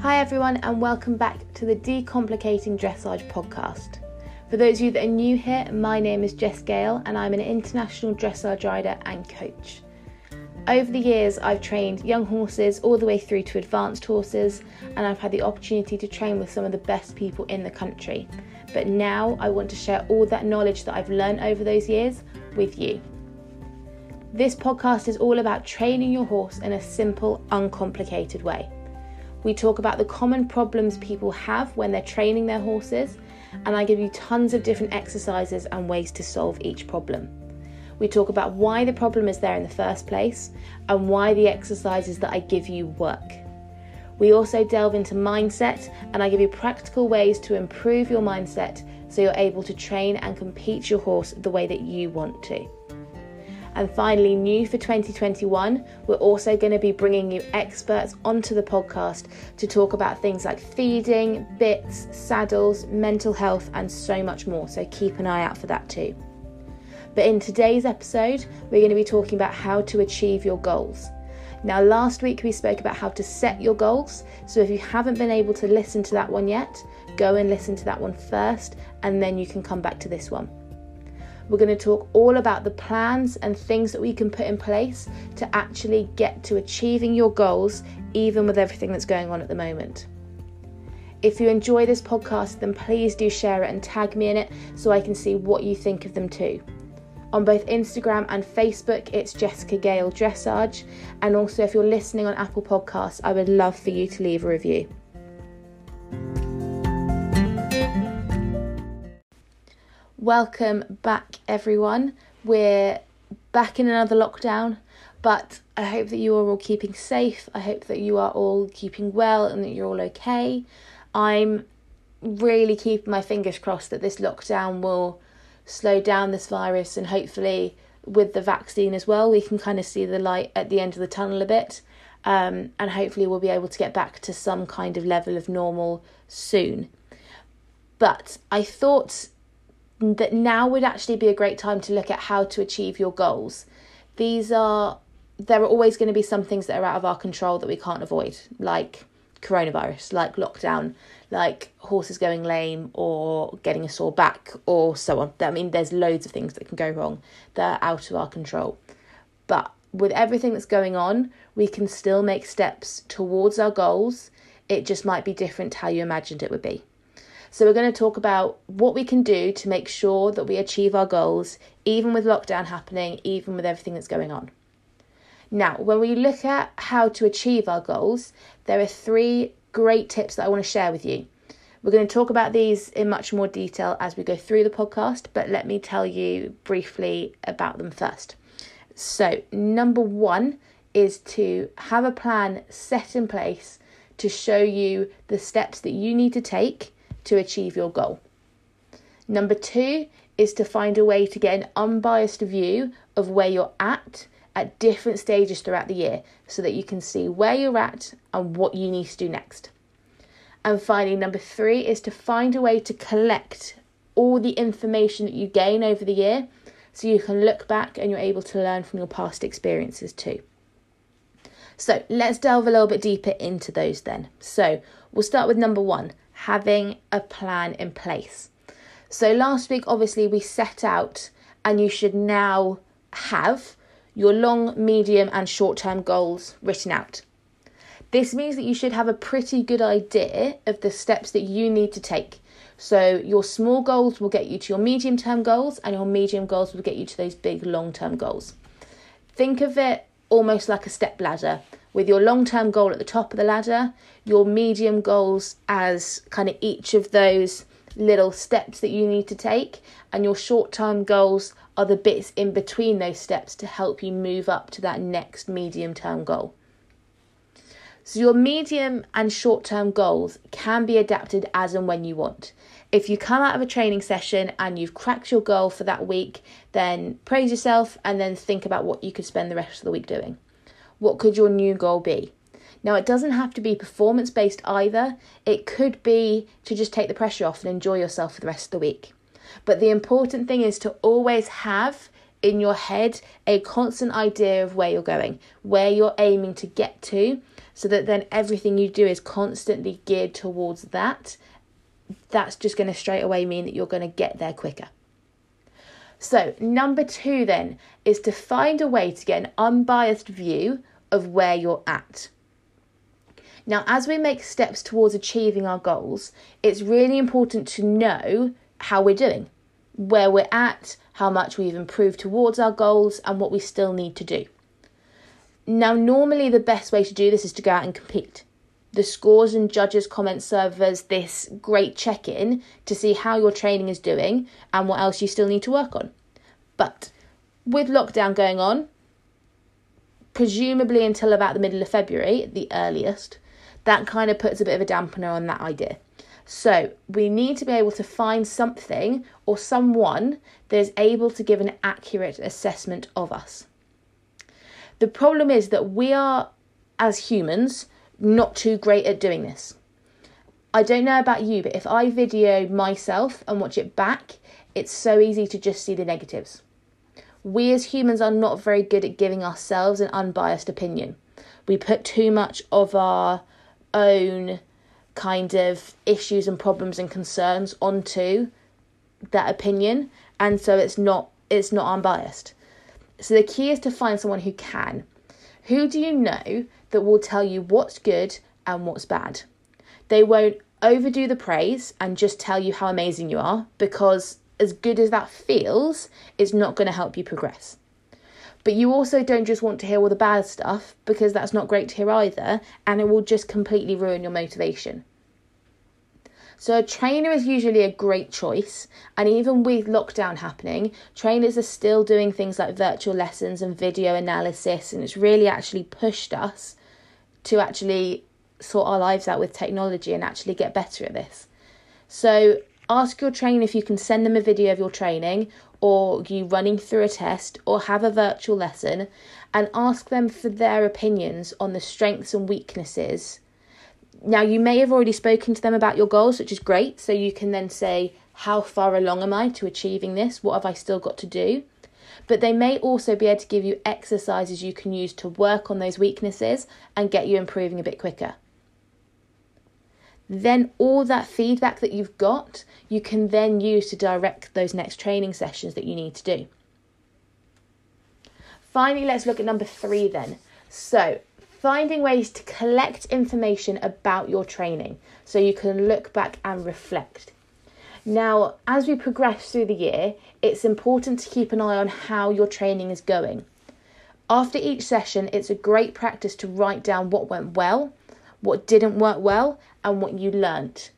Hi everyone and welcome back to the Decomplicating Dressage podcast. For those of you that are new here, my name is Jess Gale and I'm an international dressage rider and coach. Over the years, I've trained young horses all the way through to advanced horses, and I've had the opportunity to train with some of the best people in the country. But now I want to share all that knowledge that I've learned over those years with you. This podcast is all about training your horse in a simple, uncomplicated way. We talk about the common problems people have when they're training their horses, and I give you tons of different exercises and ways to solve each problem. We talk about why the problem is there in the first place and why the exercises that I give you work. We also delve into mindset and I give you practical ways to improve your mindset so you're able to train and compete your horse the way that you want to. And finally, new for 2021, we're also going to be bringing you experts onto the podcast to talk about things like feeding, bits, saddles, mental health, and so much more. So keep an eye out for that too. But in today's episode, we're going to be talking about how to achieve your goals. Now, last week we spoke about how to set your goals. So if you haven't been able to listen to that one yet, go and listen to that one first, and then you can come back to this one. We're going to talk all about the plans and things that we can put in place to actually get to achieving your goals, even with everything that's going on at the moment. If you enjoy this podcast, then please do share it and tag me in it so I can see what you think of them too. On both Instagram and Facebook, it's Jessica Gale Dressage. And also, if you're listening on Apple Podcasts, I would love for you to leave a review. Welcome back, everyone. We're back in another lockdown, but I hope that you are all keeping safe. I hope that you are all keeping well and that you're all okay. I'm really keeping my fingers crossed that this lockdown will slow down this virus and hopefully with the vaccine as well we can kind of see the light at the end of the tunnel a bit um, and hopefully we'll be able to get back to some kind of level of normal soon but i thought that now would actually be a great time to look at how to achieve your goals these are there are always going to be some things that are out of our control that we can't avoid like coronavirus like lockdown like horses going lame or getting a sore back or so on. I mean, there's loads of things that can go wrong that are out of our control. But with everything that's going on, we can still make steps towards our goals. It just might be different to how you imagined it would be. So, we're going to talk about what we can do to make sure that we achieve our goals, even with lockdown happening, even with everything that's going on. Now, when we look at how to achieve our goals, there are three great tips that I want to share with you. We're going to talk about these in much more detail as we go through the podcast, but let me tell you briefly about them first. So, number one is to have a plan set in place to show you the steps that you need to take to achieve your goal. Number two is to find a way to get an unbiased view of where you're at at different stages throughout the year so that you can see where you're at and what you need to do next. And finally, number three is to find a way to collect all the information that you gain over the year so you can look back and you're able to learn from your past experiences too. So let's delve a little bit deeper into those then. So we'll start with number one having a plan in place. So last week, obviously, we set out, and you should now have your long, medium, and short term goals written out. This means that you should have a pretty good idea of the steps that you need to take. So, your small goals will get you to your medium term goals, and your medium goals will get you to those big long term goals. Think of it almost like a step ladder with your long term goal at the top of the ladder, your medium goals as kind of each of those little steps that you need to take, and your short term goals are the bits in between those steps to help you move up to that next medium term goal. So, your medium and short term goals can be adapted as and when you want. If you come out of a training session and you've cracked your goal for that week, then praise yourself and then think about what you could spend the rest of the week doing. What could your new goal be? Now, it doesn't have to be performance based either, it could be to just take the pressure off and enjoy yourself for the rest of the week. But the important thing is to always have in your head a constant idea of where you're going, where you're aiming to get to, so that then everything you do is constantly geared towards that. That's just going to straight away mean that you're going to get there quicker. So, number two then is to find a way to get an unbiased view of where you're at. Now, as we make steps towards achieving our goals, it's really important to know how we're doing, where we're at, how much we've improved towards our goals, and what we still need to do. Now, normally the best way to do this is to go out and compete. The scores and judges' comment serve as this great check in to see how your training is doing and what else you still need to work on. But with lockdown going on, presumably until about the middle of February at the earliest, that kind of puts a bit of a dampener on that idea. So, we need to be able to find something or someone that is able to give an accurate assessment of us. The problem is that we are, as humans, not too great at doing this. I don't know about you, but if I video myself and watch it back, it's so easy to just see the negatives. We as humans are not very good at giving ourselves an unbiased opinion. We put too much of our own kind of issues and problems and concerns onto that opinion and so it's not it's not unbiased so the key is to find someone who can who do you know that will tell you what's good and what's bad they won't overdo the praise and just tell you how amazing you are because as good as that feels it's not going to help you progress but you also don't just want to hear all the bad stuff because that's not great to hear either, and it will just completely ruin your motivation. So, a trainer is usually a great choice, and even with lockdown happening, trainers are still doing things like virtual lessons and video analysis, and it's really actually pushed us to actually sort our lives out with technology and actually get better at this. So, ask your trainer if you can send them a video of your training or you running through a test or have a virtual lesson and ask them for their opinions on the strengths and weaknesses. Now, you may have already spoken to them about your goals, which is great. So you can then say, How far along am I to achieving this? What have I still got to do? But they may also be able to give you exercises you can use to work on those weaknesses and get you improving a bit quicker then all that feedback that you've got, you can then use to direct those next training sessions that you need to do. Finally, let's look at number three then. So, finding ways to collect information about your training so you can look back and reflect. Now, as we progress through the year, it's important to keep an eye on how your training is going. After each session, it's a great practice to write down what went well what didn't work well, and what you learnt.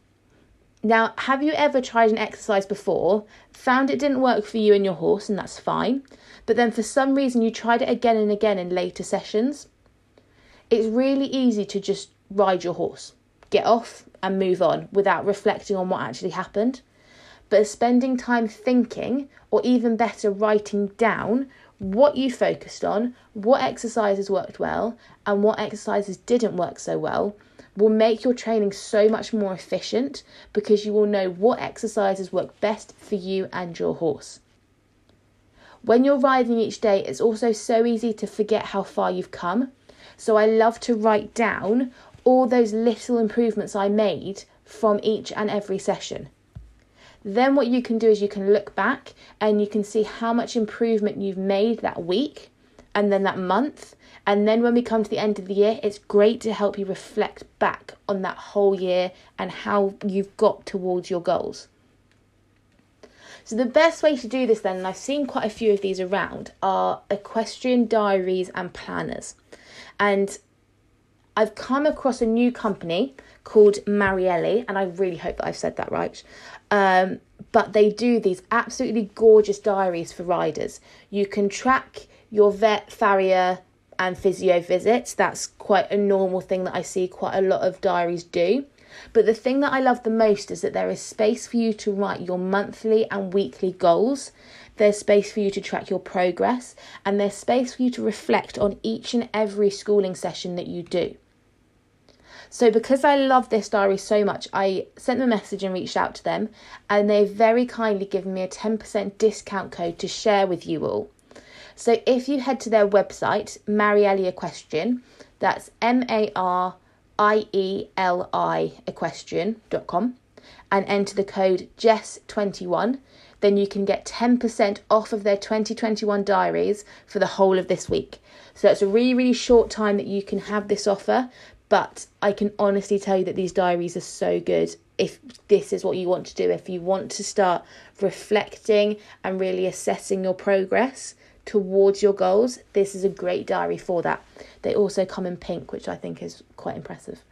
Now, have you ever tried an exercise before, found it didn't work for you and your horse, and that's fine, but then for some reason you tried it again and again in later sessions? It's really easy to just ride your horse, get off, and move on without reflecting on what actually happened. But spending time thinking, or even better, writing down what you focused on, what exercises worked well, and what exercises didn't work so well will make your training so much more efficient because you will know what exercises work best for you and your horse. When you're riding each day, it's also so easy to forget how far you've come. So I love to write down all those little improvements I made from each and every session. Then, what you can do is you can look back and you can see how much improvement you've made that week and then that month. And then, when we come to the end of the year, it's great to help you reflect back on that whole year and how you've got towards your goals. So, the best way to do this, then, and I've seen quite a few of these around, are equestrian diaries and planners. And I've come across a new company called Marieli, and I really hope that I've said that right. Um, but they do these absolutely gorgeous diaries for riders. You can track your vet, farrier, and physio visits. That's quite a normal thing that I see quite a lot of diaries do. But the thing that I love the most is that there is space for you to write your monthly and weekly goals. There's space for you to track your progress, and there's space for you to reflect on each and every schooling session that you do. So, because I love this diary so much, I sent them a message and reached out to them, and they've very kindly given me a 10% discount code to share with you all. So, if you head to their website, Marieli Equestrian, that's M A R I E L I equestrian.com, and enter the code JESS21, then you can get 10% off of their 2021 diaries for the whole of this week. So it's a really, really short time that you can have this offer, but I can honestly tell you that these diaries are so good if this is what you want to do. If you want to start reflecting and really assessing your progress towards your goals, this is a great diary for that. They also come in pink, which I think is quite impressive.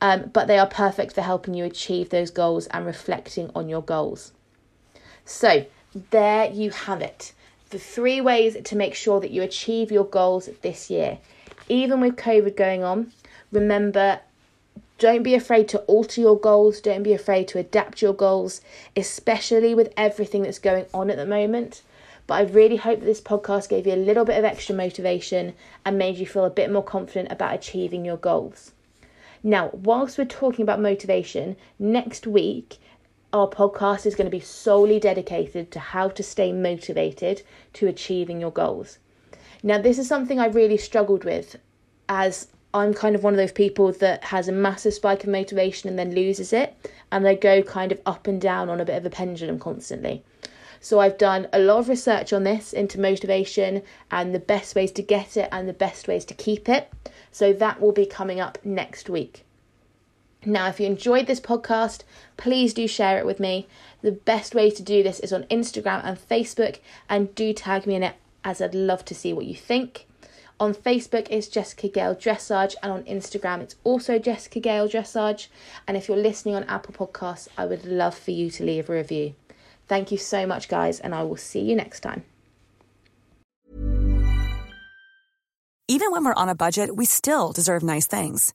Um, but they are perfect for helping you achieve those goals and reflecting on your goals. So, there you have it. The three ways to make sure that you achieve your goals this year. Even with COVID going on, Remember, don't be afraid to alter your goals, don't be afraid to adapt your goals, especially with everything that's going on at the moment. But I really hope that this podcast gave you a little bit of extra motivation and made you feel a bit more confident about achieving your goals. Now, whilst we're talking about motivation, next week our podcast is going to be solely dedicated to how to stay motivated to achieving your goals. Now, this is something I really struggled with as I'm kind of one of those people that has a massive spike of motivation and then loses it, and they go kind of up and down on a bit of a pendulum constantly. So I've done a lot of research on this into motivation and the best ways to get it and the best ways to keep it. So that will be coming up next week. Now, if you enjoyed this podcast, please do share it with me. The best way to do this is on Instagram and Facebook, and do tag me in it as I'd love to see what you think. On Facebook, it's Jessica Gale Dressage, and on Instagram, it's also Jessica Gale Dressage. And if you're listening on Apple Podcasts, I would love for you to leave a review. Thank you so much, guys, and I will see you next time. Even when we're on a budget, we still deserve nice things.